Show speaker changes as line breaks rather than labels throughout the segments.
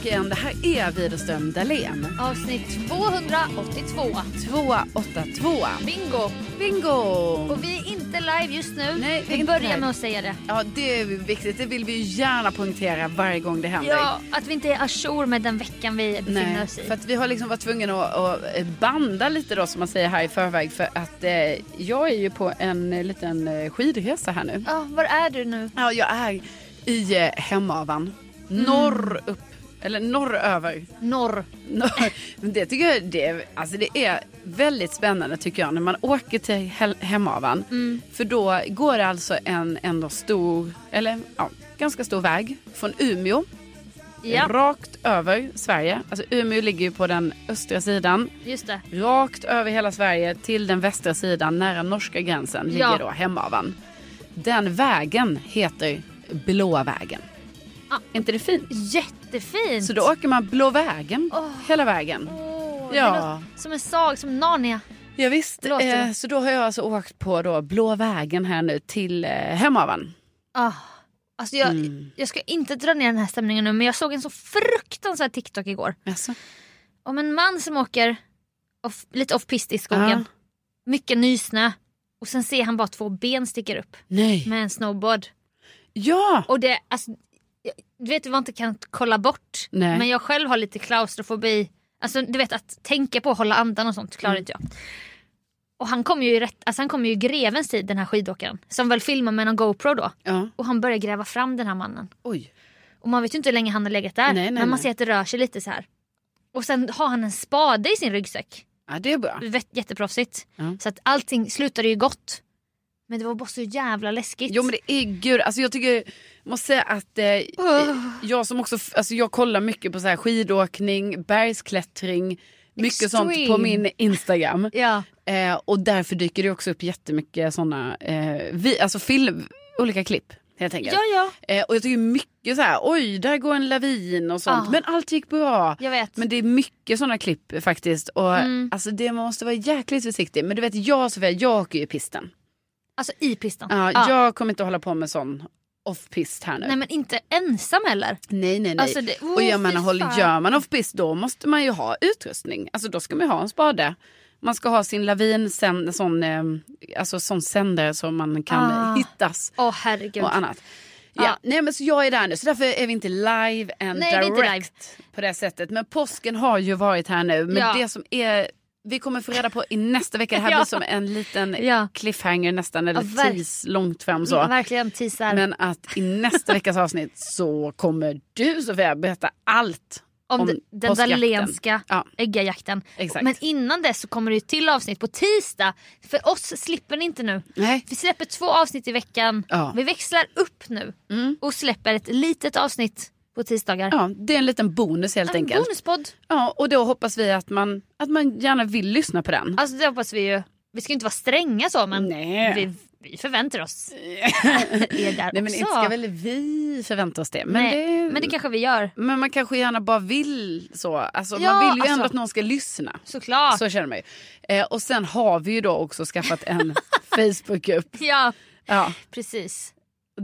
Tillbaka igen. Det här är Widerström Dahlén.
Avsnitt 282.
282.
Bingo!
Bingo!
Och vi är inte live just nu.
Nej, vi
börjar
live.
med att säga det.
Ja, det är viktigt. Det vill vi ju gärna poängtera varje gång det händer.
Ja, att vi inte är ajour med den veckan vi befinner
Nej,
oss i.
för att vi har liksom varit tvungna att, att banda lite då som man säger här i förväg för att eh, jag är ju på en eh, liten eh, skidresa här nu.
Ja, var är du nu?
Ja, jag är i eh, Hemavan. Norr upp, eller norröver.
Norr.
Norr. Det tycker jag det är, alltså det är väldigt spännande tycker jag när man åker till Hemavan.
Mm.
För då går det alltså en ändå stor, eller ja, ganska stor väg från Umeå
Ja,
rakt över Sverige. Alltså Umeå ligger ju på den östra sidan.
just det.
Rakt över hela Sverige till den västra sidan nära norska gränsen ligger
Ja.
då Hemavan. Den vägen heter Blåa vägen.
Ah.
Är inte det fint?
Jättefint.
Så då åker man Blå vägen
Åh.
hela vägen.
Åh,
Ja.
Som en sag, som Narnia.
Ja, visst. Eh, så då har jag alltså åkt på då Blå vägen här nu till eh, Hemavan.
Ah. Alltså jag,
Mm.
jag ska inte dra ner den här stämningen nu men jag såg en så fruktansvärd TikTok igår.
Alltså.
Om en man som åker off, lite off-pist i skogen.
Ja.
Mycket nysnö. Och sen ser han bara två ben sticker upp
Nej.
med en snowboard.
Ja!
Och det, alltså, du vet vad man inte kan kolla bort.
Nej.
Men jag själv har lite klaustrofobi. Alltså du vet att tänka på att hålla andan och sånt klarar
Mm.
inte jag. Och han kom ju i rätt, alltså han kom ju i grevens tid den här skidåkaren. Som väl filmar med någon GoPro då.
ja.
Och han börjar gräva fram den här mannen.
Oj.
Och man vet ju inte hur länge han har legat där.
Nej, nej,
men man ser att det rör sig lite så här. Och sen har han en spade i sin ryggsäck.
Ja, det är bra.
Jätteproffsigt.
Ja.
Så att allting slutade ju gott. Men det var bara så jävla läskigt.
Jo men det är gud, alltså jag tycker, måste säga att eh, jag som också, alltså jag kollar mycket på så här skidåkning, bergsklättring, mycket sånt på
Extreme.
min Instagram.
Ja.
Eh, och därför dyker det också upp jättemycket såna, eh, vi, alltså film, olika klipp helt enkelt.
ja, ja.
Eh, och jag tycker mycket så här, oj där går en lavin och sånt.
Ah.
Men allt gick bra.
Jag vet.
Men det är mycket sådana klipp faktiskt. Och
Mm.
alltså det man måste vara jäkligt försiktig. Men du vet jag Sofia, jag åker ju pisten.
Alltså i pistan.
Ja,
Ja.
Jag kommer inte hålla på med sån off-pist här nu.
Nej men inte ensam heller.
nej, nej. nej.
Alltså, det- oh,
och jag menar, gör man off-pist då måste man ju ha utrustning. Alltså då ska man ju ha en spade. Man ska ha sin lavin, sen, sån, eh, alltså sån sändare som man kan
Ah.
hittas
Åh herregud.
och annat. Ja.
Ja.
Nej, men så jag är där nu, så därför är vi inte live and
Nej,
direct
live.
på det sättet. Men påsken har ju varit här nu. Men
Ja.
det som är, vi kommer få reda på i nästa vecka, det här
Ja.
blir som en liten
Ja.
cliffhanger nästan, eller
Ja,
tease långt fram så.
Ja, verkligen teasar.
Men att i nästa veckas avsnitt så kommer du Sofia berätta allt
om,
om
den- den. Dahlénska
Ja.
äggajakten.
Exakt.
Men innan dess så kommer det ju till avsnitt på tisdag. För oss slipper ni inte nu.
Nej.
Vi släpper två avsnitt i veckan.
Mm.
Vi växlar upp nu och släpper ett litet avsnitt på tisdagar.
Ja, det är en liten bonus helt
en
enkelt.
bonuspodd.
Ja, och då hoppas vi att man, att man gärna vill lyssna på den.
Alltså det hoppas vi ju. Vi ska inte vara stränga så men
Nej.
vi, vi förväntar oss er där
Nej men
också.
inte ska väl vi förvänta oss det. Men,
Nej,
det,
men det kanske vi gör.
men man kanske gärna bara vill så. Alltså,
Ja,
man vill ju
alltså.
ändå att någon ska lyssna.
Såklart.
Så känner man ju. Eh, och sen har vi ju då också skaffat en Facebookgrupp.
Ja,
Ja,
precis.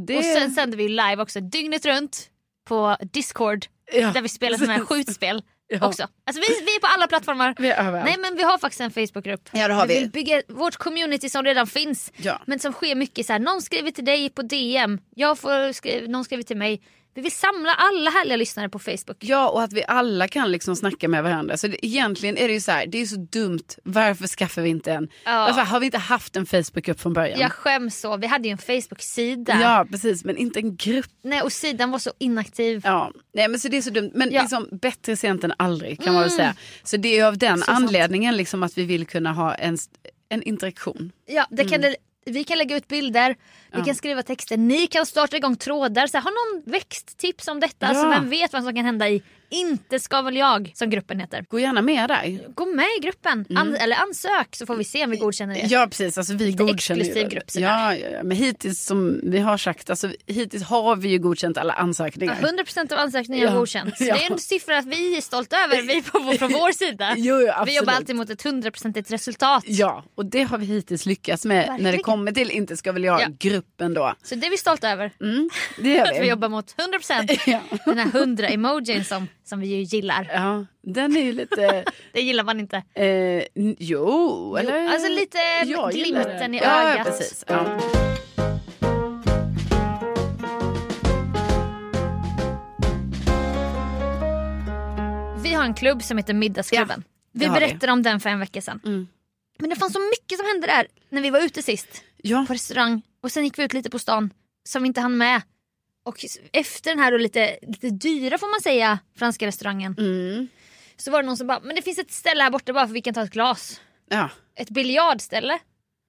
det...
Och sen sänder vi live också dygnet runt på Discord.
Ja,
Där vi spelar sådana här skjutspel
Ja.
också. Alltså vi, vi är på alla plattformar.
Vi är överallt.
Nej men vi har faktiskt en Facebookgrupp.
Ja, det har vi.
vill bygga vårt community som redan finns.
Ja.
Men som sker mycket så här. någon skriver till dig på DM, jag får skriva, någon skriver till mig. Vi vill samla alla härliga lyssnare på Facebook.
Ja, och att vi alla kan liksom snacka med varandra. Så det, egentligen är det ju så här, det är så dumt. Varför skaffar vi inte en?
Ja.
Varför har vi inte haft en Facebookgrupp från början?
Jag skäms så, vi hade ju en Facebook-sida.
Ja, precis. Men inte en grupp.
Nej, och sidan var så inaktiv.
Ja, nej men så det är så dumt. Men
Ja.
liksom bättre sent än aldrig kan man väl säga. Så det är av den
Så
anledningen liksom att vi vill kunna ha en, en interaktion.
Ja, det kan det, vi kan lägga ut bilder, vi kan skriva texter, ni kan starta igång trådar. Så här, har någon växttips om detta? Alltså,
Ja.
vem vet vad som kan hända i Inte ska väl jag, som gruppen heter.
Gå gärna med där.
Gå med i gruppen, An- eller ansök så får vi se om vi godkänner det.
Ja precis, alltså vi godkänner
exklusiv grupp,
ja, ja, ja, men hittills som vi har sagt, alltså, hittills har vi ju godkänt alla ansökningar.
100% av ansökningarna
Ja.
har godkänts.
Ja.
Det är en siffra att vi är stolta över, vi på, från vår sida.
Jo, jo,
vi jobbar alltid mot ett 100% resultat.
Ja, och det har vi hittills lyckats med när det
Verkligen.
kommer till Inte ska väl jag,
Ja.
gruppen då.
Så det är vi stolta över.
Det gör
Att vi jobbar mot 100%.
Ja.
Den här 100-emojin som, som vi ju gillar.
Ja, den är ju lite...
Det gillar man inte.
Eh, jo, eller?
alltså lite
Jag
glimten i
ja,
ögat.
Ja, precis. Ja.
Vi har en klubb som heter Middagsklubben. Vi
har vi.
berättade om den för en vecka sedan.
Mm.
Men det fanns så mycket som hände där när vi var ute sist. På restaurang. Och sen gick vi ut lite på stan som vi inte hann med. Och efter den här då lite, lite dyra får man säga franska restaurangen.
Mm.
Så var det någon som bara, men det finns ett ställe här borta bara för vi kan ta ett glas.
ja.
Ett biljardställe.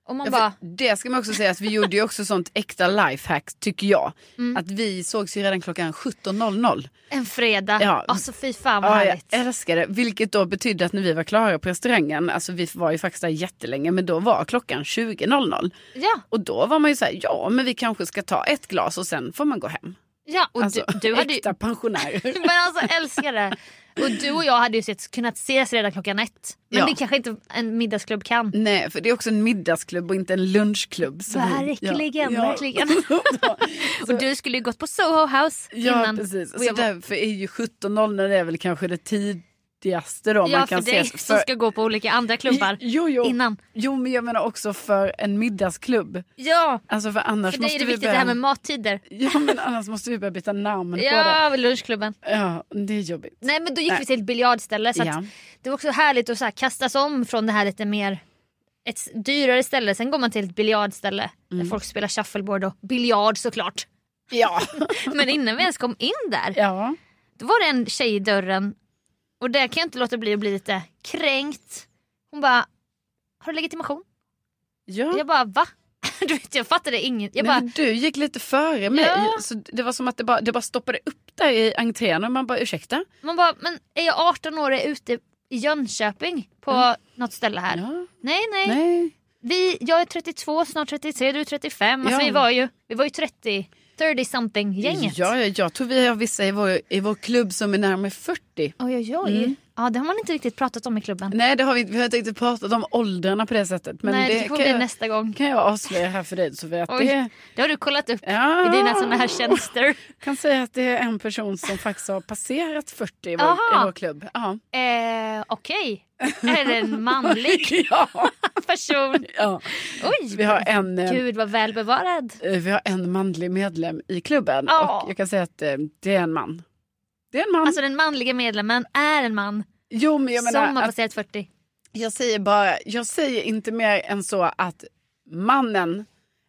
Och man
Ja,
bara,
Det ska man också säga att vi gjorde ju också sånt äkta lifehack tycker jag.
Mm.
Att vi sågs ju redan klockan 17.00.
en fredag.
Ja.
Alltså fy fan vad
Ja, jag
härligt.
älskar det. Vilket då betydde att när vi var klara på restaurangen, alltså vi var ju faktiskt där jättelänge, men då var klockan 20.00.
Ja,
Och då var man ju så här, ja men vi kanske ska ta ett glas och sen får man gå hem.
ja. Och
Alltså,
du, du hade ju,
äkta pensionärer.
Men alltså älskar det. Och du och jag hade ju sett, kunnat ses redan klockan ett. Men
Ja.
det kanske inte en middagsklubb kan.
Nej, för det är också en middagsklubb och inte en lunchklubb.
Verkligen,
ja.
verkligen. och du skulle ju gått på Soho House
Ja,
innan.
precis.
Och
Så därför är ju 17.00 det är väl kanske det tidigaste då
ja,
man kan
för dig
ses.
som ska gå på olika andra klubbar
jo, jo.
innan.
Jo, men jag menar också för en middagsklubb.
Ja,
Alltså för annars
för dig är det
vi
viktigt
börja...
det här med mattider.
Ja, men annars måste vi börja byta namn på det.
Ja, lunchklubben.
Ja, det är jobbigt.
Nej men då gick
Nej.
vi till ett biljardställe. Så
Ja.
Det var också härligt att så här, kastas om från det här lite mer ett dyrare ställe. Sen går man till ett biljardställe
Mm.
där folk spelar shuffleboard och biljard såklart.
Ja.
Men innan vi ens kom in där
ja.
Då var det en tjej i dörren och där kan jag inte låta bli att bli lite kränkt. Hon bara, har du legitimation?
ja.
Jag bara, va? Du vet, jag fattade inget. Jag
Nej,
bara,
men du gick lite före mig.
Ja.
Så det var som att det bara, det bara stoppade upp där i entrén och man bara ursäkta.
man bara, men är jag 18 år och är ute i Jönköping på något ställe här?
Ja.
Nej, nej.
Nej.
Vi, jag är 32, snart 33, du är 35. Alltså,
Ja.
vi, var ju, vi var ju 30, 30 something gänget.
Ja, ja, jag tror vi har vissa i vår, i vår klubb som är närmare 40.
Oj, oj, oj.
Mm.
Ja, det har man inte riktigt pratat om i klubben.
Nej, det har vi, inte- vi har inte riktigt pratat om åldrarna på det sättet. Men
Nej, det,
det
får
kan,
bli
jag,
nästa gång.
kan jag avslöja här för dig Sofia. Att
Oj,
det,
det har du kollat upp
ja,
i dina såna här tjänster.
kan säga att det är en person som faktiskt har passerat 40 i vår, i vår klubb.
Eh, Okej, Är det en manlig
ja,
person?
ja.
Oj,
Vi har en... eh,
gud vad välbevarad.
Eh, Vi har en manlig medlem i klubben
Ja.
och jag kan säga att eh, det är en man. Det är en man.
Alltså den manliga medlemmen är en man
jo, men jag
som
menar,
har
att
passerat 40.
jag säger bara, jag säger inte mer än så att mannen,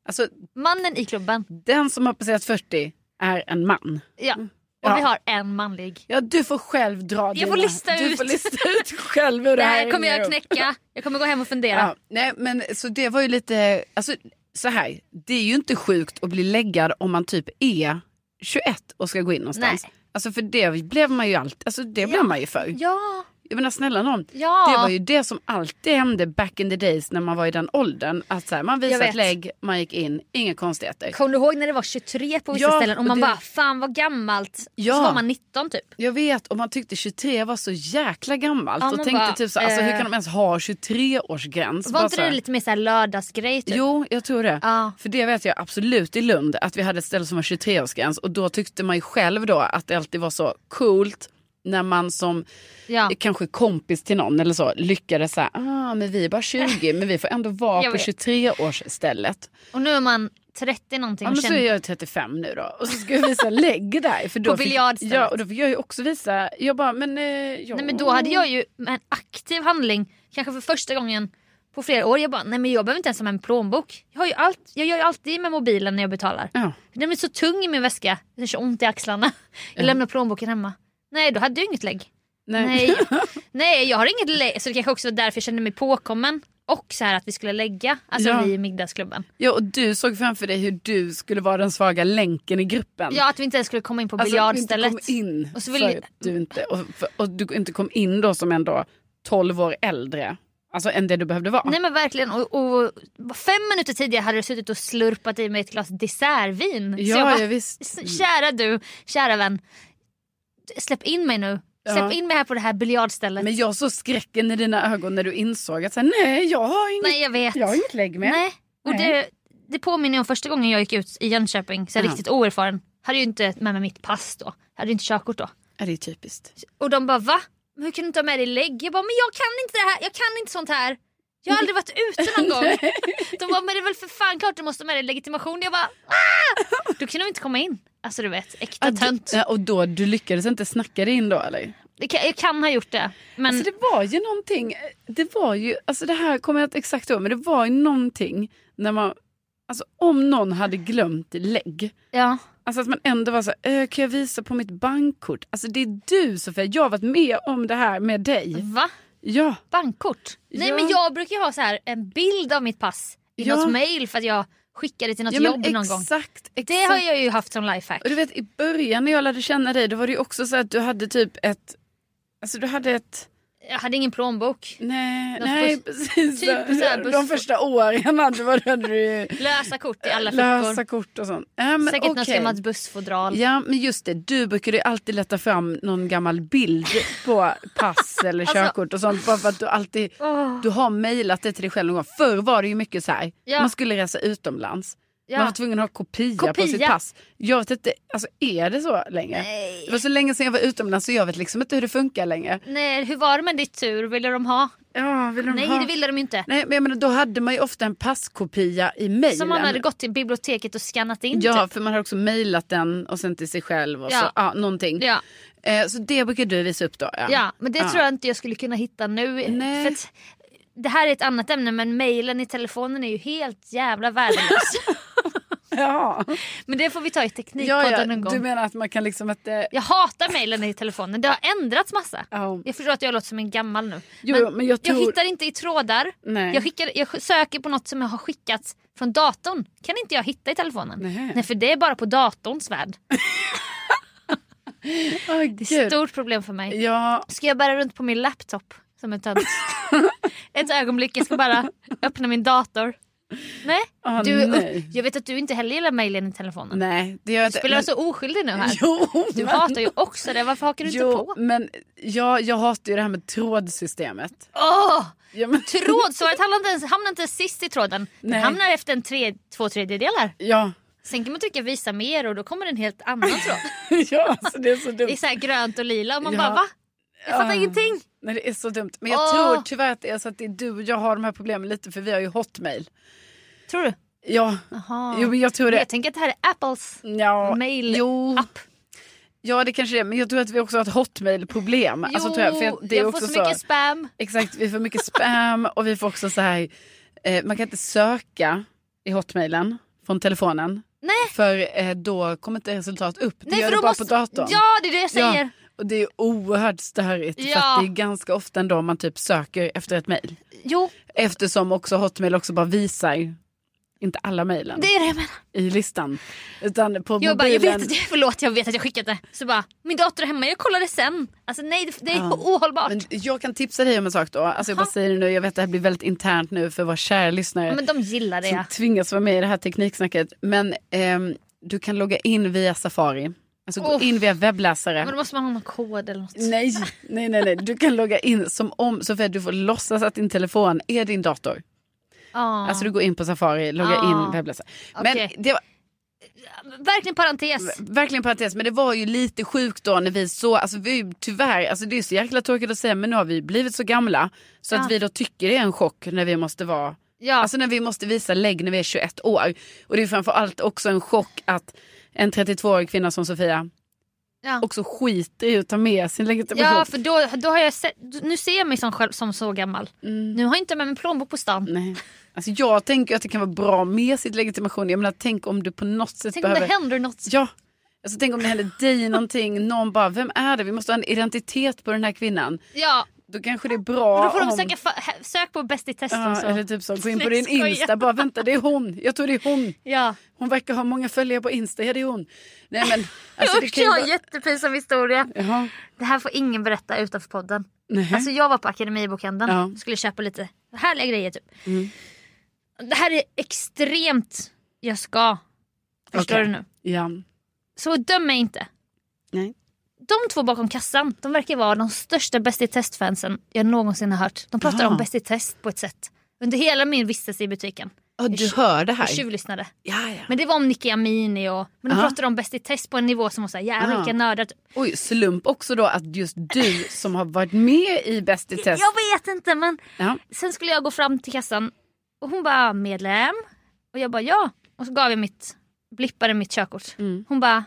alltså
Mannen i klubben.
den som har passerat 40 är en man.
Ja. Och.
Ja.
vi har en manlig.
Ja, du får själv dra
Jag
dina.
får lista
Du
ut.
får lista ut själv hur det
Det
här
här kommer jag knäcka. Jag kommer gå hem och fundera.
Ja, nej, men så det var ju lite, alltså så här, det är ju inte sjukt att bli läggad om man typ är 21 och ska gå in någonstans.
Nej.
Alltså för det blev man ju alltid, alltså det blev man ju för.
Ja,
Jag menar snälla någon.
ja.
Det var ju det som alltid hände back in the days när man var i den åldern. Att så här, man visade ett lägg, man gick in, inga konstigheter.
Kommer du ihåg när det var 23 på vissa
Ja,
ställen och
och
man
det-
bara fan vad gammalt.
Ja.
Så var man 19 typ.
Jag vet och man tyckte 23 var så jäkla gammalt.
Ja,
och tänkte
bara,
typ så, alltså, hur
eh,
kan de ens ha 23-årsgräns?
Var
Bara
inte
så här-
det lite mer så här lördagsgrej typ?
Jo, jag tror det.
Ja.
För det vet jag absolut i Lund att vi hade ett ställe som var 23-årsgräns och då tyckte man ju själv då att det alltid var så coolt när man som
Ja.
kanske kompis till någon eller så lyckades säga ah men vi är bara 20 men vi får ändå vara på
vet.
23-årsstället.
Och nu är man 30 någonting
Ja men så
känner...
är jag 35 nu då och så ska jag visa lägg där. För då
På biljardstället.
Ja och då fick jag ju också visa, jag bara men... Eh, ja.
Nej men då hade jag ju med en aktiv handling, kanske för första gången på flera år, jag bara nej men jag behöver inte ens ha med en plånbok. Jag, har ju allt, jag gör ju alltid med mobilen när jag betalar.
Ja.
Den är så tung i min väska, det så ont i axlarna. Jag lämnar plånboken hemma. Nej då hade jag inget lägg.
Nej.
Nej, nej jag har inget lägg. Så det kanske också var därför jag kände mig påkommen. Och så här att vi skulle lägga, alltså
Ja.
vi i middagsklubben.
ja och du såg framför dig hur du skulle vara den svaga länken i gruppen.
Ja att vi inte ens skulle komma in på
Alltså,
biljardstället.
Du kom in
Och så vill
för du inte, och, för, och du inte kom in då som ändå 12 år äldre. Alltså än det du behövde vara.
Nej men verkligen och, och fem minuter tidigare hade du suttit och slurpat i mig ett glas dessertvin. Så jag
ja,
bara,
ja visst.
"S- Kära du, kära vän. Släpp in mig nu. Släpp
Ja.
in mig här på det här biljardstället.
Men jag såg skräcken i dina ögon när du insåg att så här, nej jag har inget,
Nej jag vet.
jag har inget lägg med.
Nej. Och
Nej.
det, det påminner om första gången jag gick ut i Jönköping, så jag
Ja.
riktigt oerfaren. Hade ju inte med mig mitt pass då. Hade ju inte körkort då.
Ja, det är typiskt.
Och de bara va? Hur kan du inte ha med dig lägg? Jag bara men jag kan inte det här. Jag kan inte sånt här. Jag har aldrig varit ute någon gång. De bara men det är väl för fan klart du måste ha med dig legitimation. Jag bara ah! Då kunde de inte komma in. Alltså du vet, äkta tönt.
ja, och då, du lyckades inte snacka dig in då eller?
Det kan, jag kan ha gjort det. Men
Alltså det var ju någonting, det var ju, alltså det här kommer jag inte exakt ihåg men det var ju någonting när man, alltså om någon hade glömt lägg.
ja.
Alltså att man ändå var så här, "Äh, kan jag visa på mitt bankkort? Alltså det är du Sofia, jag har varit med om det här med dig.
Va?
Ja.
Bankkort? Nej
Ja.
men jag brukar ju ha så här en bild av mitt pass i
Ja.
något mail för att jag skickade till något
ja
jobb någon gång.
exakt, exakt.
Det har jag ju haft som lifehack.
Och du vet i början när jag lärde känna dig då var det ju också så att du hade typ ett, alltså du hade ett
Jag hade ingen plånbok.
Nej,
Något
nej precis.
typ så
De första åren hade, var, hade du
Lösa kort i alla
lösa
fickor.
kort och sånt. Ja, men
Säkert något
okej.
gammalt bussfodral.
Ja men just det, du brukade alltid leta fram någon gammal bild på pass eller
Alltså-
körkort och sånt. Bara för att du alltid,
Åh.
du har mejlat det till dig själv någon gång. Förr var det ju mycket så här,
Ja.
man skulle resa utomlands.
Ja.
Man var tvungen att ha kopia, på
Kopia.
sitt pass. Jag vet inte, alltså är det så längre?
Nej.
Det var så länge sedan jag var utomlands så jag vet liksom inte hur det funkar längre.
Nej, hur var det med ditt tur? Ville de ha?
Ja, vill de
Nej
ha?
det ville de inte.
Nej men jag menar, då hade man ju ofta en passkopia i mejlen.
Som man hade gått till biblioteket och skannat in
Ja,
typ.
för man har också mejlat den och sen till sig själv och
Ja.
så, ja, någonting.
Ja.
Eh, så det brukar du visa upp då? Ja,
ja, men det tror jag inte jag skulle kunna hitta nu.
Nej.
För att, det här är ett annat ämne men mejlen i telefonen är ju helt jävla värdelös.
Ja.
men det får vi ta i Teknikpodden
Ja, ja,
någon gång.
du menar att man kan liksom inte...
Jag hatar mejlen i telefonen, det har ändrats massa.
Ja.
Jag förstår att jag låter som en gammal nu.
Jo, men jag tror-
hittar inte i trådar.
Nej.
Jag, skickar, jag söker på något som jag har skickat från datorn. kan inte jag hitta i telefonen.
Nej.
Nej för det är bara på datorns värld.
Åh,
Det är ett stort problem för mig.
Ja,
Ska jag bära runt på min laptop som en tönt? ett ögonblick, jag ska bara öppna min dator. Nej.
Ah,
du,
nej.
Jag vet att du inte heller gillar mejlen i telefonen.
nej det gör jag inte.
Spelar du så oskyldig nu här?
Jo,
Du
men...
hatar ju också det, varför hakar du
Jo,
inte på?
men jag, jag hatar ju det här med trådsystemet.
Åh!
Ja, men...
Trådsvaret hamnar inte, hamnar inte sist i tråden. Den
Nej.
hamnar efter en tre, två tredjedelar.
Ja,
Sen kan man trycka visa mer och då kommer en helt annan tråd.
ja alltså det är så
Det är
dumt.
så grönt och lila och man
Ja.
bara va? Jag fattar
Ah.
ingenting.
Nej, det är så dumt. Men jag
Åh.
tror tyvärr att det är så att det är du och jag har de här problemen lite för vi har ju hotmail.
Tror du?
Ja, jo, men jag tror det.
Jag tänker att det här är Apples
Ja,
mail
jo,
app.
ja, det kanske är men jag tror att vi också har ett hotmail-problem. Alltså, tror jag, för det är
jag
också
får så,
så,
mycket spam.
Exakt, vi får mycket spam och vi får också så här, eh, man kan inte söka i hotmailen från telefonen.
Nej.
För eh, då kommer inte resultat upp. Det
Nej,
gör det bara
måste...
på datorn.
Ja, det är det jag säger.
Ja, och det är oerhört störigt för
Ja.
att det är ganska ofta ändå man typ söker efter ett mejl.
Jo,
Eftersom också Hotmail också bara visar, inte alla mejlen
det är det jag menar.
i listan. Utan på
Jag, bara, jag
mobilen.
vet att jag, förlåt, jag vet att jag skickat det. Så bara, min dator är hemma, jag kollar det sen. Alltså nej, det, det är
Ja.
ohållbart.
Men jag kan tipsa dig om en sak då. Alltså jag bara säger det nu, jag vet att det här blir väldigt internt nu för våra kära lyssnare.
Men de gillar det.
som tvingas vara med i det här tekniksnacket. Men ehm, du kan logga in via Safari. Alltså gå
Oh.
in via webbläsare.
Men då måste man ha någon kod eller något.
Nej, nej, nej, nej. Du kan logga in som om, att du får låtsas att din telefon är din dator.
Ja.
Alltså du går in på Safari, loggar
Ah.
in webbläsare. Men
Okej.
det var
Verkligen parentes.
verkligen parentes, men det var ju lite sjukt då när vi så, alltså vi tyvärr, alltså det är så jäkla tråkigt att säga men nu har vi blivit så gamla så
Ja.
att vi då tycker det är en chock när vi måste vara
Ja.
Alltså när vi måste visa lägg när vi är 21 år. Och det är framförallt också en chock att en 32-årig kvinna som Sofia
ja.
också skiter i att ta med sin legitimation.
ja, för då, då har jag sett, nu ser jag mig som, själv, som så gammal.
Mm.
Nu har jag inte med min plånbok på stan.
Nej. Alltså jag tänker att det kan vara bra med sitt legitimation. Jag menar tänk om du på något sätt
Tänk om
behöver...
det händer något.
Ja. Alltså tänk om det händer dig någonting. Någon bara, vem är det? Vi måste ha en identitet på den här kvinnan.
Ja,
Då kanske det är bra
då får de
om...
söka, sök på Bäst i test
Ja,
så.
eller typ så, gå in på din. Insta, bara vänta det är hon. Jag tror det är hon.
Ja.
Hon verkar ha många följare på Insta, ja det är hon. Nej men, alltså det
Usch, jag har
vara...
en jättepinsam historia.
Jaha.
Det här får ingen berätta utanför podden.
Nej.
Alltså jag var på Akademibokhandeln
Ja.
skulle köpa lite härliga grejer typ.
Mm.
Det här är extremt jag ska. Förstår
Okej.
du nu?
Ja.
Så döm mig inte.
Nej.
De två bakom kassan de verkar vara de största Bäst i test-fansen jag någonsin har hört. De pratar
Ah.
om Bäst i test på ett sätt. Under hela min vistelse i butiken.
Ja, du hör det här.
Jag tjuvlyssnade.
Ja, ja.
Men det var om Nicky Amini och... Men de
Aha.
pratade om Bäst i test på en nivå som var såhär jävlar
Aha.
vilka nördar.
Oj, slump också då att just du som har varit med i Bäst i test.
Jag vet inte men
Ja.
sen skulle jag gå fram till kassan och hon bara medlem. Och jag bara ja. Och så gav jag mitt, blippade mitt körkort.
Mm.
Hon bara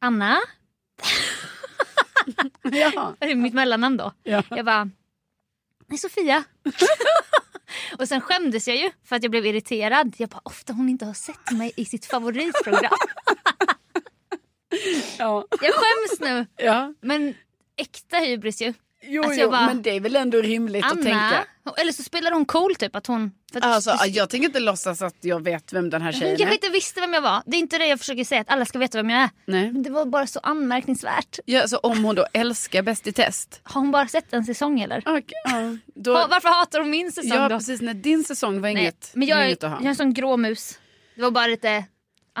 Anna,
Ja.
det är mitt mellannamn då.
Ja.
Jag bara Nej Sofia. och sen skämdes jag ju för att jag blev irriterad. Jag bara ofta hon inte har sett mig i sitt favoritprogram.
Ja.
jag skäms nu.
ja.
Men äkta hybris ju.
Jo,
Alltså,
jo,
jag bara,
men det är väl ändå rimligt att
Anna.
tänka.
Eller så spelar hon cool typ att hon... Att
Alltså, jag tänker inte låtsas att jag vet vem den här tjejen är.
inte visste vem jag var. Det är inte det jag försöker säga, att alla ska veta vem jag är.
Nej.
Men det var bara så anmärkningsvärt.
Ja, alltså, om hon då älskar Bäst i test.
Har hon bara sett en säsong eller?
Okej, ja, då,
Ha, varför hatar hon min säsong
ja,
då?
precis. När din säsong var
Nej,
inget,
men jag,
inget att
jag
ha.
är en sån grå mus. Det var bara lite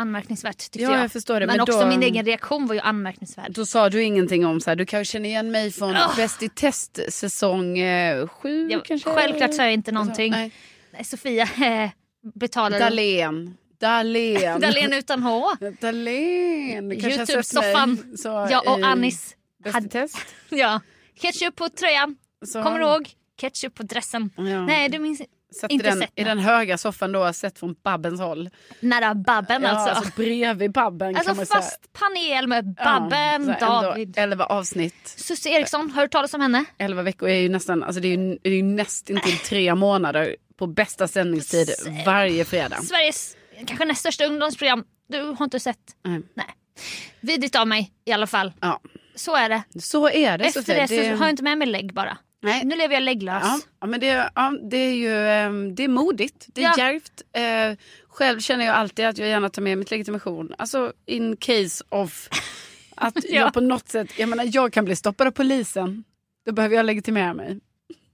anmärkningsvärt tyckte
Ja,
jag.
jag förstår det,
Men,
men
också
då-
min egen reaktion var ju anmärkningsvärd.
Då sa du ingenting om så här, du kanske känner igen mig från
Åh.
Bäst i test säsong eh, sju
Jag,
kanske?
självklart sa jag inte någonting.
Nej.
Nej, Sofia eh, betalade...
Dahlén. Dahlén.
Dahlén utan H.
Dahlén.
Youtube-soffan. Jag och
i
Anis.
Bäst i test.
Ja. Ketchup på tröjan.
Så,
Kommer du ihåg? Ketchup på dressen.
Ja.
Nej, du minns
Satt
inte
i den,
sett
I den höga soffan då, sett från Babbens håll.
Nära Babben
Ja,
alltså.
alltså bredvid Babben
Alltså
kan man säga.
fast panel med
Ja,
Babben,
ändå
David.
Elva avsnitt.
Susie Eriksson, har du talas om henne?
Elva veckor är ju nästan, alltså det är ju, det är ju nästintill tre månader på bästa sändningstid varje fredag.
Sveriges kanske näst största ungdomsprogram. Du har inte sett?
Nej.
Nej. Vidrigt av mig i alla fall.
Ja,
Så är det.
så är det
Efter
Sofie.
det så har jag inte med mig lägg bara.
Nej.
Nu lever jag lägglös.
Ja, ja, men det, ja, det är ju ehm, det är modigt, det är
Ja.
djärvt. Eh, själv känner jag alltid att jag gärna tar med mitt legitimation. Alltså in case of att
Ja.
jag på något sätt, jag menar jag kan bli stoppad av polisen. Då behöver jag legitimera mig.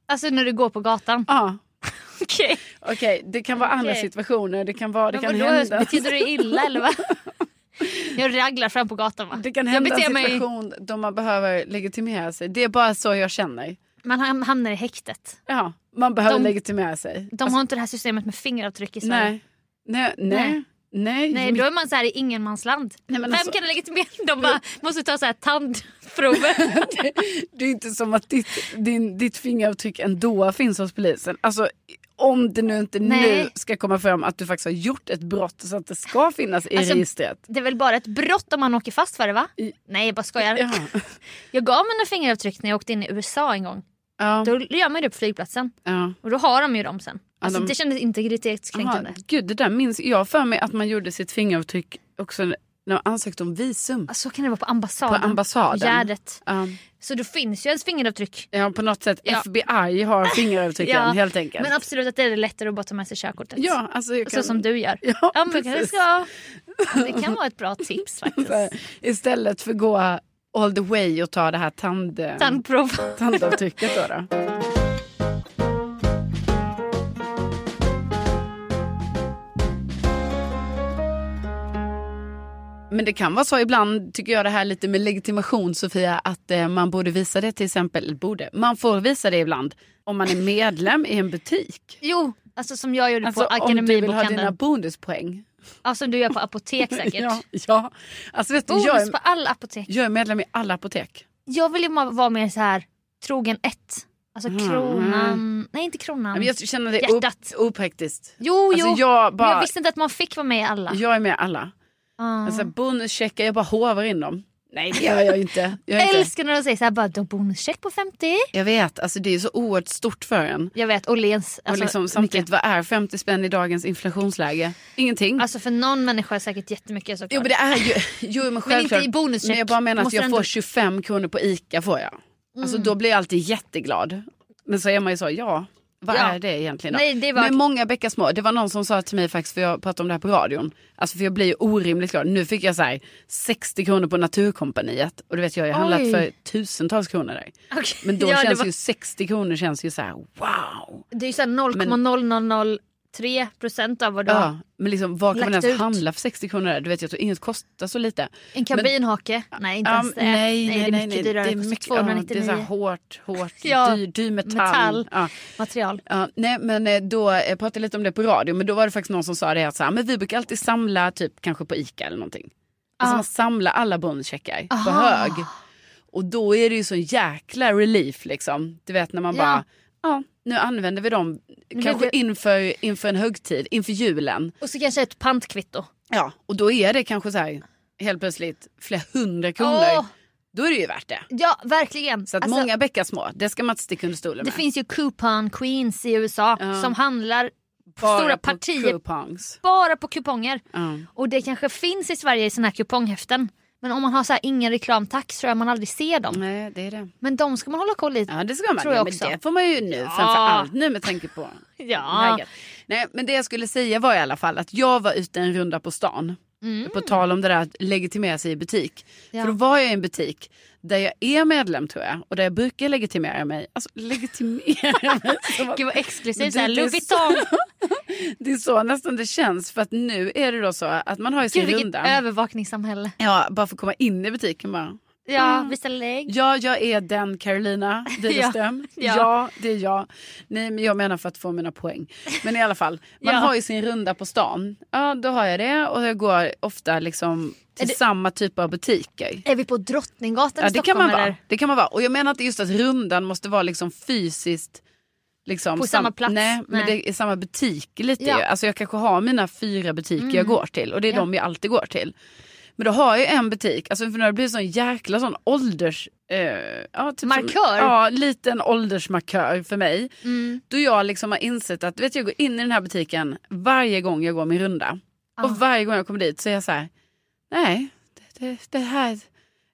Alltså när du går på gatan.
Ja,
Okej.
okej. Det kan vara andra
Okej.
situationer, det kan, vara, det
Men
kan
vadå,
hända.
Betyder det illa eller vad? Jag raglar fram på gatan va?
Det kan hända en
beter mig,
situation då man behöver legitimera sig. Det är bara så jag känner.
Man ham- hamnar i häktet.
Ja, man behöver
De-
legitimera sig.
De har inte det här systemet med fingeravtryck i Sverige.
Nej. Nej, nej. Nej,
Nej, då är man så här i ingenmansland.
Nej,
Vem
alltså-
kan legitimera? De bara måste ta så här tandprover.
det är inte som att ditt, din, ditt fingeravtryck ändå finns hos polisen. Alltså om det nu inte
Nej.
nu ska komma fram att du faktiskt har gjort ett brott så att det ska finnas i
Alltså,
registret.
Det är väl bara ett brott om man åker fast för det va?
I-
Nej jag bara skojar.
Ja.
Jag gav mina fingeravtryck när jag åkte in i USA en gång.
Ja,
Då gör man det på flygplatsen.
ja.
Och då har de ju dem sen. Alltså,
de-
Det kändes integritetskränkande.
Aha, gud, det där minns jag för mig att man gjorde sitt fingeravtryck också när man ansökte om visum.
Så kan det vara på ambassaden.
På ambassaden.
Gärdet.
Ja.
Så då finns ju ens fingeravtryck.
Ja, på något sätt.
Ja.
FBI har fingeravtrycken
Ja,
helt enkelt.
Men absolut att det är lättare att bara ta med sig körkortet.
ja, alltså kan...
Så som du gör.
Ja,
men kanske
precis.
ska... Det kan vara ett bra tips faktiskt.
Istället för gå all the way och ta det här tand...
Tandprov.
tandavtrycket då. då. Men det kan vara så ibland, tycker jag det här lite med legitimation Sofia, att eh, man borde visa det till exempel, borde, man får visa det ibland om man är medlem i en butik.
Jo, alltså som jag gjorde
Alltså
på
om du vill ha dina
Akademibokhandeln.
bonuspoäng.
Ja, som du gör på apotek säkert.
Ja, ja. Alltså vet du,
Bonus
jag
på
är,
alla apotek.
jag är medlem i alla apotek.
Jag vill ju vara mer så här trogen ett. Alltså
Mm.
kronan. Nej inte kronan.
Men jag känner det op-
Hjärtat.
opraktiskt.
Jo, jo.
Alltså jag,
Men
bara,
jag visste inte att man fick vara med i alla.
jag är med i alla.
Ah.
Alltså bonuscheckar, jag bara hovar in dem. Nej det gör jag inte. Jag, inte.
Älskar när de säger så här, bara, "Du har bonuscheck på 50.
jag vet, alltså det är så oerhört stort för en.
Jag vet, Åhléns.
och
Alltså,
liksom, samtidigt,
mycket.
vad är 50 spänn i dagens inflationsläge? Ingenting.
alltså för någon människa är säkert jättemycket såklart.
jo men det är ju, jo men självklart.
inte i bonuscheck.
Men jag bara menar att jag
ändå-
får 25 kronor på ICA får jag. Alltså då blir jag alltid jätteglad. Men så är man ju så, ja. Vad
Ja.
är det egentligen då?
Nej, det var-
Men många bäckar små. Det var någon som sa till mig faktiskt, för jag pratade om det här på radion. Alltså för jag blir ju orimligt glad. Nu fick jag så här 60 kronor på Naturkompaniet. Och du vet jag har ju handlat
Oj.
för tusentals kronor där.
Okej.
Men då
Ja,
känns
var-
ju 60 kronor känns ju så här wow.
Det är ju så här 0,0003 procent av vad du
Ja,
har.
men liksom vad kan man
Lagt
ens
ut.
handla för 60 kronor där? Du vet jag tror inget kostar så lite.
En kabinhake. nej inte
Ja,
ens det.
nej,
det
nej,
är
nej,
mycket
nej.
dyrare.
Det är
Det
mycket, ja, det är
299
så här hårt, hårt,
Ja,
dyr, dyr metall.
metall.
Ja.
material.
Ja, nej men eh, då eh, jag pratade lite om det på radio men då var det faktiskt någon som sa det att så här, men vi brukar alltid samla typ kanske på ICA eller någonting. Alltså man samlar alla bonuscheckar på
Aha.
hög. Och då är det ju så jäkla relief liksom. Du vet när man
Ja.
bara, ja nu använder vi dem kanske
det-
inför, inför en högtid, inför julen.
Och så kanske ett pantkvitto.
Ja och då är det kanske så här helt plötsligt flera hundra kronor.
Åh!
Då är det ju värt det.
Ja verkligen.
Så att
Alltså,
många bäckar små, det ska man inte sticka under stolen
Det
med.
finns ju coupon queens i USA
Ja.
som handlar
Bara
stora
på
partier
coupons.
bara på kuponger.
Ja.
Och det kanske finns i Sverige i såna här kuponghäften. Men om man har så här ingen reklam tack så tror jag man aldrig ser dem.
Nej det är det.
Men de ska man hålla koll i.
Ja det ska man.
Tror
Ja,
jag
men
också.
det får man ju nu framför allt nu med tanke på
Ja.
läget. Nej men det jag skulle säga var i alla fall att jag var ute en runda på stan. På tal om det där att legitimera sig i butik.
Ja.
För då var jag i en butik där jag är medlem tror jag. Och där jag brukar legitimera mig. Alltså legitimera mig.
Gud vad exklusivt. Såhär,
det- det är
Louis Vuitton.
Det är så nästan det känns. För att nu är det då så att man har ju sin
Gud vilket
runda.
övervakningssamhälle.
Ja, bara för att komma in i butiken bara.
Ja, visa lägg.
Ja, jag är den Carolina Widerström.
Ja,
ja.
ja.
det är jag. Nej, men jag menar för att få mina poäng. Men i alla fall, man
Ja.
har ju sin runda på stan. Ja, då har jag det och jag går ofta liksom till
det-
samma typ av butiker.
Är vi på Drottninggatan
Ja,
i
det kan
Stockholm
man
eller?
vara. Det kan man vara. Och jag menar inte just att rundan måste vara liksom fysiskt Liksom,
På samma plats?
Nej, men
Nej.
det är samma butik lite
Ja.
ju. Alltså jag kanske har mina fyra butiker jag går till och det är
Ja.
de jag alltid går till. Men då har jag en butik, alltså för nu har det blivit sån jäkla sån ålders... Eh, ja, typ
Markör?
Som, ja, liten åldersmarkör för mig.
Mm.
Då jag liksom har insett att vet, jag går in i den här butiken varje gång jag går min runda.
Ah.
Och varje gång jag kommer dit så är jag så här, nej, det, det, det här...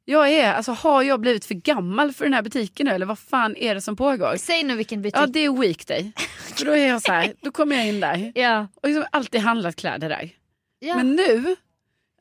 Jag är, alltså har jag blivit för gammal för den här butiken nu eller vad fan är det som pågår?
Säg nu vilken butik.
Ja det är weekday. För då är jag så här, då kommer jag in där
ja.
och liksom alltid handlat kläder där.
ja.
Men nu,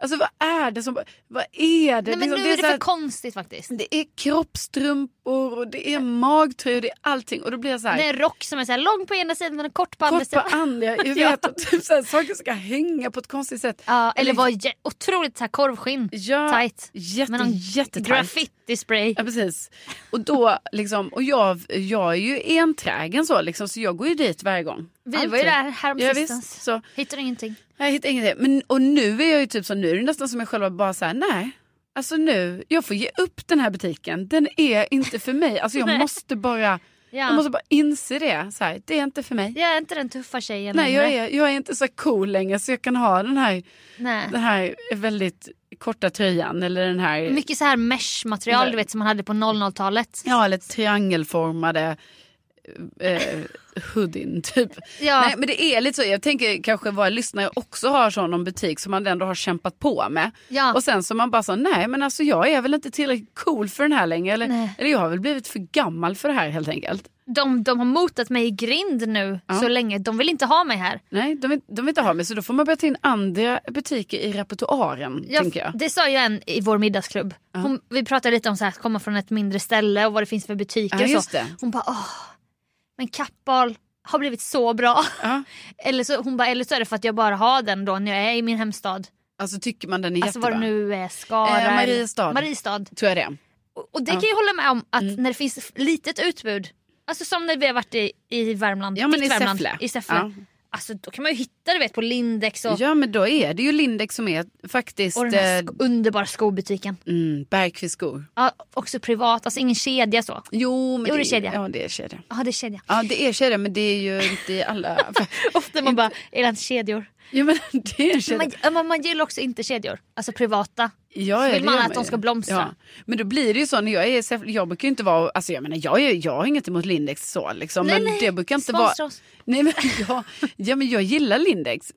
alltså vad är det som, vad är det?
Nej, men
liksom,
nu är det
så här-
för konstigt faktiskt.
det är kroppstrumpor och det är magtröjor, det är allting. Och då blir jag så här,
Det är en rock som är så lång på ena sidan och kort på andra
kort på
sidan.
andra. Jag vet, och typ så här, saker ska hänga på ett konstigt sätt.
Ja, eller var jä- otroligt så här korvskinn.
Ja,
Tight.
jätte,
Med någon
jättetajt.
Graffiti-spray.
Ja precis. Och då liksom, och jag, jag är ju enträgen så liksom, så jag går ju dit varje gång.
Vi var ju
Alltid.
där häromsistens.
Ja.
Hittade ingenting.
Jag hittar ingenting. Men, och nu är jag ju typ så, nu är det nästan som jag själv bara så här, nej. Alltså nu, jag får ge upp den här butiken. Den är inte för mig. Alltså jag måste bara, jag
Ja.
måste bara inse det. Så här, det är inte för mig.
Jag är inte den tuffa tjejen
Nej, jag är, jag är inte så cool längre så jag kan ha den här,
Nej.
den här väldigt korta tröjan eller den här
Mycket så här mesh-material du vet som man hade på 00-talet.
ja, eller triangelformade eh, hoodien typ.
Ja.
Nej, men det är lite så, jag tänker kanske våra lyssnare också har sån någon butik som man ändå har kämpat på med.
Ja.
Och sen så man bara så, nej men alltså jag är väl inte tillräckligt cool för den här längre. Eller,
Nej.
eller jag har väl blivit för gammal för det här helt enkelt.
De, de har motat mig i grind nu
Ja.
så länge. De vill inte ha mig här.
Nej, de vill, de vill inte ha mig så då får man börja ta in andra butiker i repertoaren.
Jag,
tänker jag.
Det sa ju en i vår middagsklubb. Hon, vi pratade lite om så här, att komma från ett mindre ställe och vad det finns för butiker.
Ja,
så.
det.
Hon bara åh, men Kappahl har blivit så bra.
Ja.
eller, så, hon bara, eller så är det för att jag bara har den då när jag är i min hemstad.
Alltså tycker man den är
Alltså
jättebra.
vad det nu är, Skara.
Eh, Mariestad.
Mariestad.
Tror jag det.
Och, och det
Ja. Mm.
kan jag hålla med om att när det finns litet utbud. Alltså som när vi har varit i, i Värmland.
Ja men i
Värmland,
Säffle.
I Säffle.
Ja.
Alltså då kan man ju hitta du vet på Lindex och,
Ja men då är det ju Lindex som är faktiskt
och den här
eh,
sk- underbara skobutiken.
mm, Bergqvist skor.
Ja, också privat, alltså ingen kedja så.
Jo men
Jo, det är
är-
kedja.
Ja det är kedja.
Ja det är kedja.
Ja det är kedja men det är ju inte i alla.
Ofta man bara, är det inte kedjor?
Ja men det är kedja.
Man, ja, men man gillar också inte kedjor, alltså privata.
Ja, ja,
vill man att de
ju.
ska blomstra.
Men då blir det ju så när jag är jag brukar ju inte vara, alltså jag menar jag, är, jag har inget emot Lindex så liksom.
Nej,
men
nej,
det brukar inte vara.
oss.
Nej men jag, ja men jag gillar Lindex.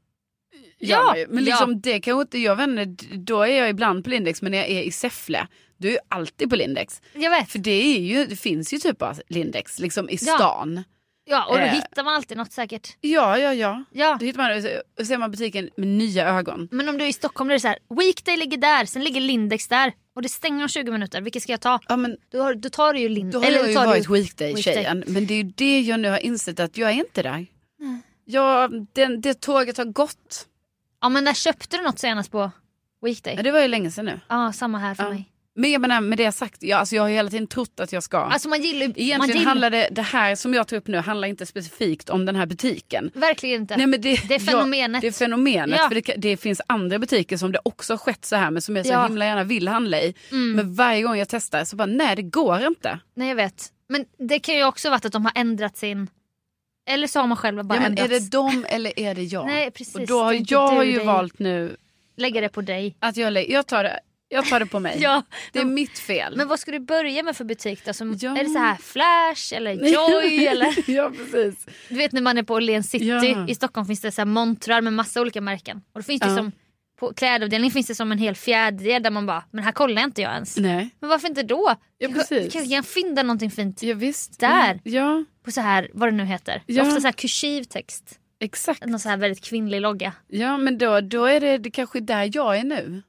Ja,
ju. men liksom
ja.
det kanske inte, jag vet inte, då är jag ibland på Lindex men när jag är i Säffle då är jag alltid på Lindex.
Jag vet.
För det, är ju, det finns ju typ av Lindex liksom i
Ja.
stan.
Ja, och då
Eh.
hittar man alltid något säkert.
Ja, ja, ja.
Ja.
Då hittar man, och ser man butiken med nya ögon.
Men om du är i Stockholm då är det så här, Weekday ligger där, sen ligger Lindex där. Och det stänger om 20 minuter, vilket ska jag ta?
Ja, men
Då, har, då tar du ju Lindex.
då har jag ju varit weekday-tjejen. Men det är ju det jag nu har insett att jag är inte där. Ja, den, det tåget har gått.
Ja men när köpte du något senast på Weekday?
Ja, det var ju länge sedan nu.
Ja, samma här för
Ja.
mig.
Men jag menar, med det sagt, jag, alltså, jag har hela tiden trott att jag ska.
Alltså man gillar ju... man
Egentligen
gillar,
handlar det, det här som jag tar upp nu handlar inte specifikt om den här butiken.
Verkligen inte.
Nej, men det,
Det är fenomenet.
Ja, det är fenomenet.
Ja.
För det, det finns andra butiker som det också har skett så här med som jag så
Ja.
himla gärna vill handla i.
Mm.
Men varje gång jag testar så bara nej det går inte.
Nej jag vet. Men det kan ju också varit att de har ändrat sin... Eller så har man själv bara
Ja, men är
ändrats.
det dem eller är det jag?
Nej precis.
Och då har
är
jag har ju
dig.
valt nu
Lägga det på dig.
att jag, jag, tar det, jag tar det på mig.
Ja.
Det är mitt fel.
Men vad ska du börja med för butik då? Som,
Ja.
Är det så här Flash eller Joy eller?
ja precis.
Du vet när man är på Åhléns city
Ja.
i Stockholm finns det så här montrar med massa olika märken. Och då finns det
Ja.
som, på klädavdelningen finns det som en hel fjäderdel där man bara, men här kollar inte jag ens.
Nej.
Men varför inte då?
Ja,
Du
precis.
kan finna någonting fint
Ja, visst.
Där.
Ja
på så här, vad det nu heter.
Ja.
Ofta så här kursiv text.
exakt.
Någon så här väldigt kvinnlig logga.
Ja men då, då är det, det kanske där jag är nu.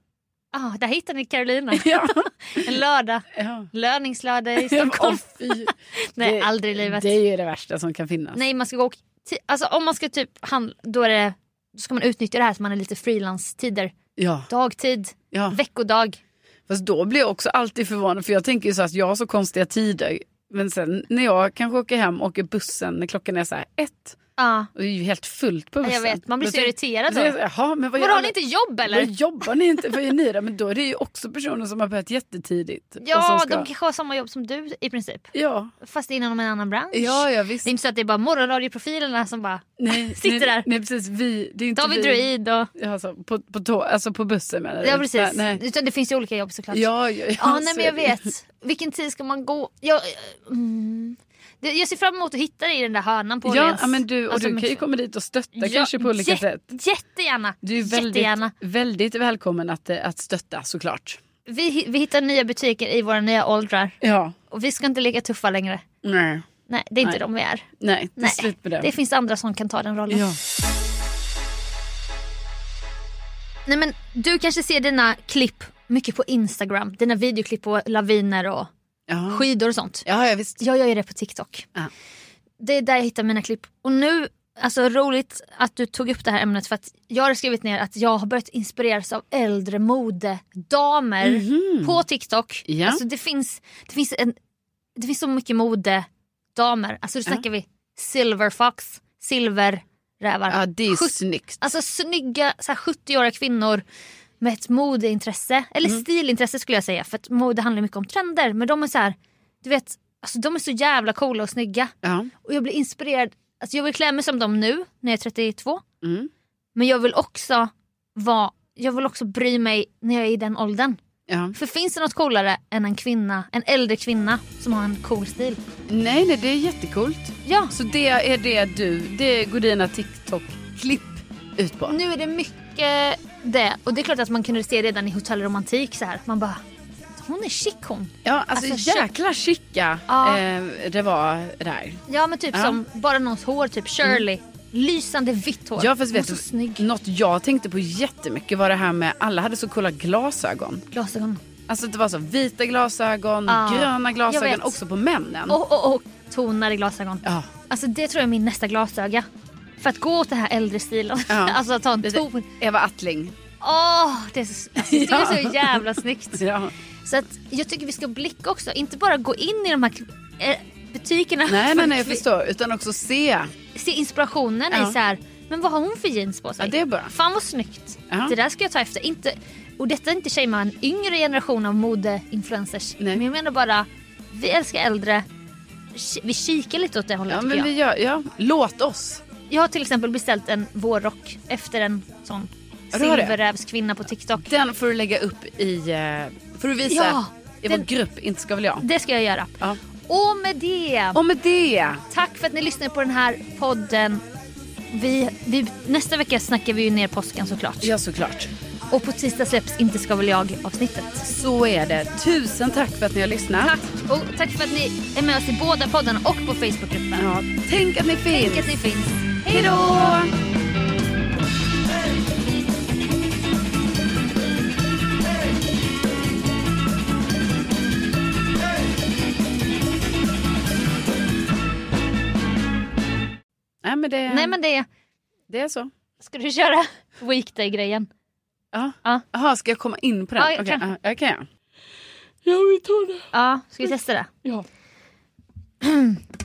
Ah, där hittar ni Carolina.
Ja.
en lördag.
ja.
Löningslördag i Stockholm.
Fy.
Nej,
Det-
aldrig i livet.
Det är ju det värsta som kan finnas.
Nej, man ska gå alltså, om man ska typ handla, då, är det, då ska man utnyttja det här så man är lite frilanstider.
Ja.
Dagtid,
ja.
veckodag.
Fast då blir jag också alltid förvånad för jag tänker ju så att jag har så konstiga tider. Men sen när jag kanske åker hem och åker bussen när klockan är så här ett.
Ja.
Och det är ju helt fullt på bussen.
jag vet, man blir så irriterad
då. Jaha, men vad gör
har ni inte jobb eller?
Vad jobbar ni inte? Vad gör ni då? Men då är det ju också personer som har börjat jättetidigt.
Ja,
ska-
de kanske har samma jobb som du i princip.
Ja,
Fast inom en annan bransch.
ja, ja visst.
Det är inte så att det är bara morgonradioprofilerna som bara
Nej,
sitter
nej,
där.
Nej precis, vi. Det är inte
David
vi.
Druid och...
Ja, Alltså, på, på, tå, alltså på bussen menar du?
Ja precis.
Nej.
Utan det finns ju olika jobb såklart.
Ja, ja, ja,
Ja, nej, men jag
är
vet. Vilken tid ska man gå? Jag, mm. Jag ser fram emot att hitta dig i den där hörnan på
Ja, ja, men du, och
Alltså,
du kan ju komma dit och stötta
Ja,
kanske på olika sätt.
Jättegärna.
Du är väldigt,
Jättegärna.
väldigt välkommen att, eh, att stötta såklart.
Vi, vi hittar nya butiker i våra nya åldrar.
Ja,
Och vi ska inte leka tuffa längre.
nej,
Nej, det är inte
Nej.
de vi är.
nej, det är slut med det.
det finns andra som kan ta den rollen.
ja.
Nej, men du kanske ser dina klipp mycket på Instagram. Dina videoklipp på laviner och
Ja.
skidor och sånt.
ja, ja, visst.
Jag gör ju det på TikTok.
Ja.
Det är där jag hittar mina klipp. Och nu, alltså roligt att du tog upp det här ämnet för att jag har skrivit ner att jag har börjat inspireras av äldre modedamer på TikTok.
Ja.
Alltså det finns, det finns, en, det finns så mycket modedamer. Alltså då
Ja.
snackar vi Silver Fox, silverrävar.
Ja, det är
Sjut-
snyggt.
Alltså snygga så här 70-åriga kvinnor med ett modeintresse. Eller
Mm.
stilintresse skulle jag säga. För att mode handlar mycket om trender. Men de är så här, du vet, alltså de är så jävla coola och snygga.
Ja.
Och jag blir inspirerad. Alltså jag vill klä mig som dem nu när jag är 32.
Mm.
Men jag vill också vara, jag vill också bry mig när jag är i den åldern.
Ja.
För finns det något coolare än en kvinna, en äldre kvinna som har en cool stil?
Nej, nej, det är jättekult.
Ja,
Så det är det du, det går dina TikTok-klipp ut på?
nu är det mycket det. Och det är klart att man kunde se redan i Hotell Romantik så här. Man bara, hon är chic hon.
Ja, alltså,
Alltså,
jäkla chica
Ja.
eh, det var där.
Ja men typ
Ja.
som bara någons hår, typ Shirley. Lysande vitt hår.
Ja, fast vet du,
snygg.
något jag tänkte på jättemycket var det här med alla hade så coola glasögon.
Glasögon.
Alltså det var så vita glasögon,
Ja,
gröna glasögon också på männen.
Och, och, och tonade glasögon.
Ja.
Alltså det tror jag är min nästa glasöga. För att gå åt den här äldre stilen.
Ja.
alltså att ta en ton.
Eva Attling.
Åh, det är så, alltså, det är så jävla snyggt.
Ja.
Så att jag tycker vi ska blicka också. Inte bara gå in i de här eh, butikerna.
Nej, nej, nej, jag förstår. Utan också se.
Se inspirationen
Ja.
i så här. Men vad har hon för jeans på sig?
Ja, det är bra.
Fan vad snyggt.
Ja.
Det där ska jag ta efter. Inte, och detta är inte shamea en yngre generation av modeinfluencers. Men jag menar bara, vi älskar äldre. Vi kikar lite åt det hållet
Ja, men
jag.
vi gör, ja, låt oss.
Jag har till exempel beställt en vårrock efter en sån silverrävskvinna på TikTok.
Den får du lägga upp i, eh, får du visa
Ja,
i
den-
vår grupp, inte ska väl jag.
Det ska jag göra.
Ja.
Och med det,
Och med det.
tack för att ni lyssnade på den här podden. Vi, vi, nästa vecka snackar vi ju ner påsken såklart.
Ja, såklart.
Och på tisdag släpps Inte ska väl jag avsnittet.
Så är det. Tusen tack för att ni har lyssnat.
Tack! Och tack för att ni är med oss i båda poddarna och på Facebookgruppen.
Ja, tänk att ni finns.
Tänk att ni finns.
Hej då! Nej men det,
Nej men det,
det är så.
ska du köra weekday-grejen?
Ja.
Ja.
Jaha, ska jag komma in på den?
Ja, jag
Okej,
kan.
ja, jag kan jag. Ja, vi tar det.
Ja, ska vi testa det?
Ja.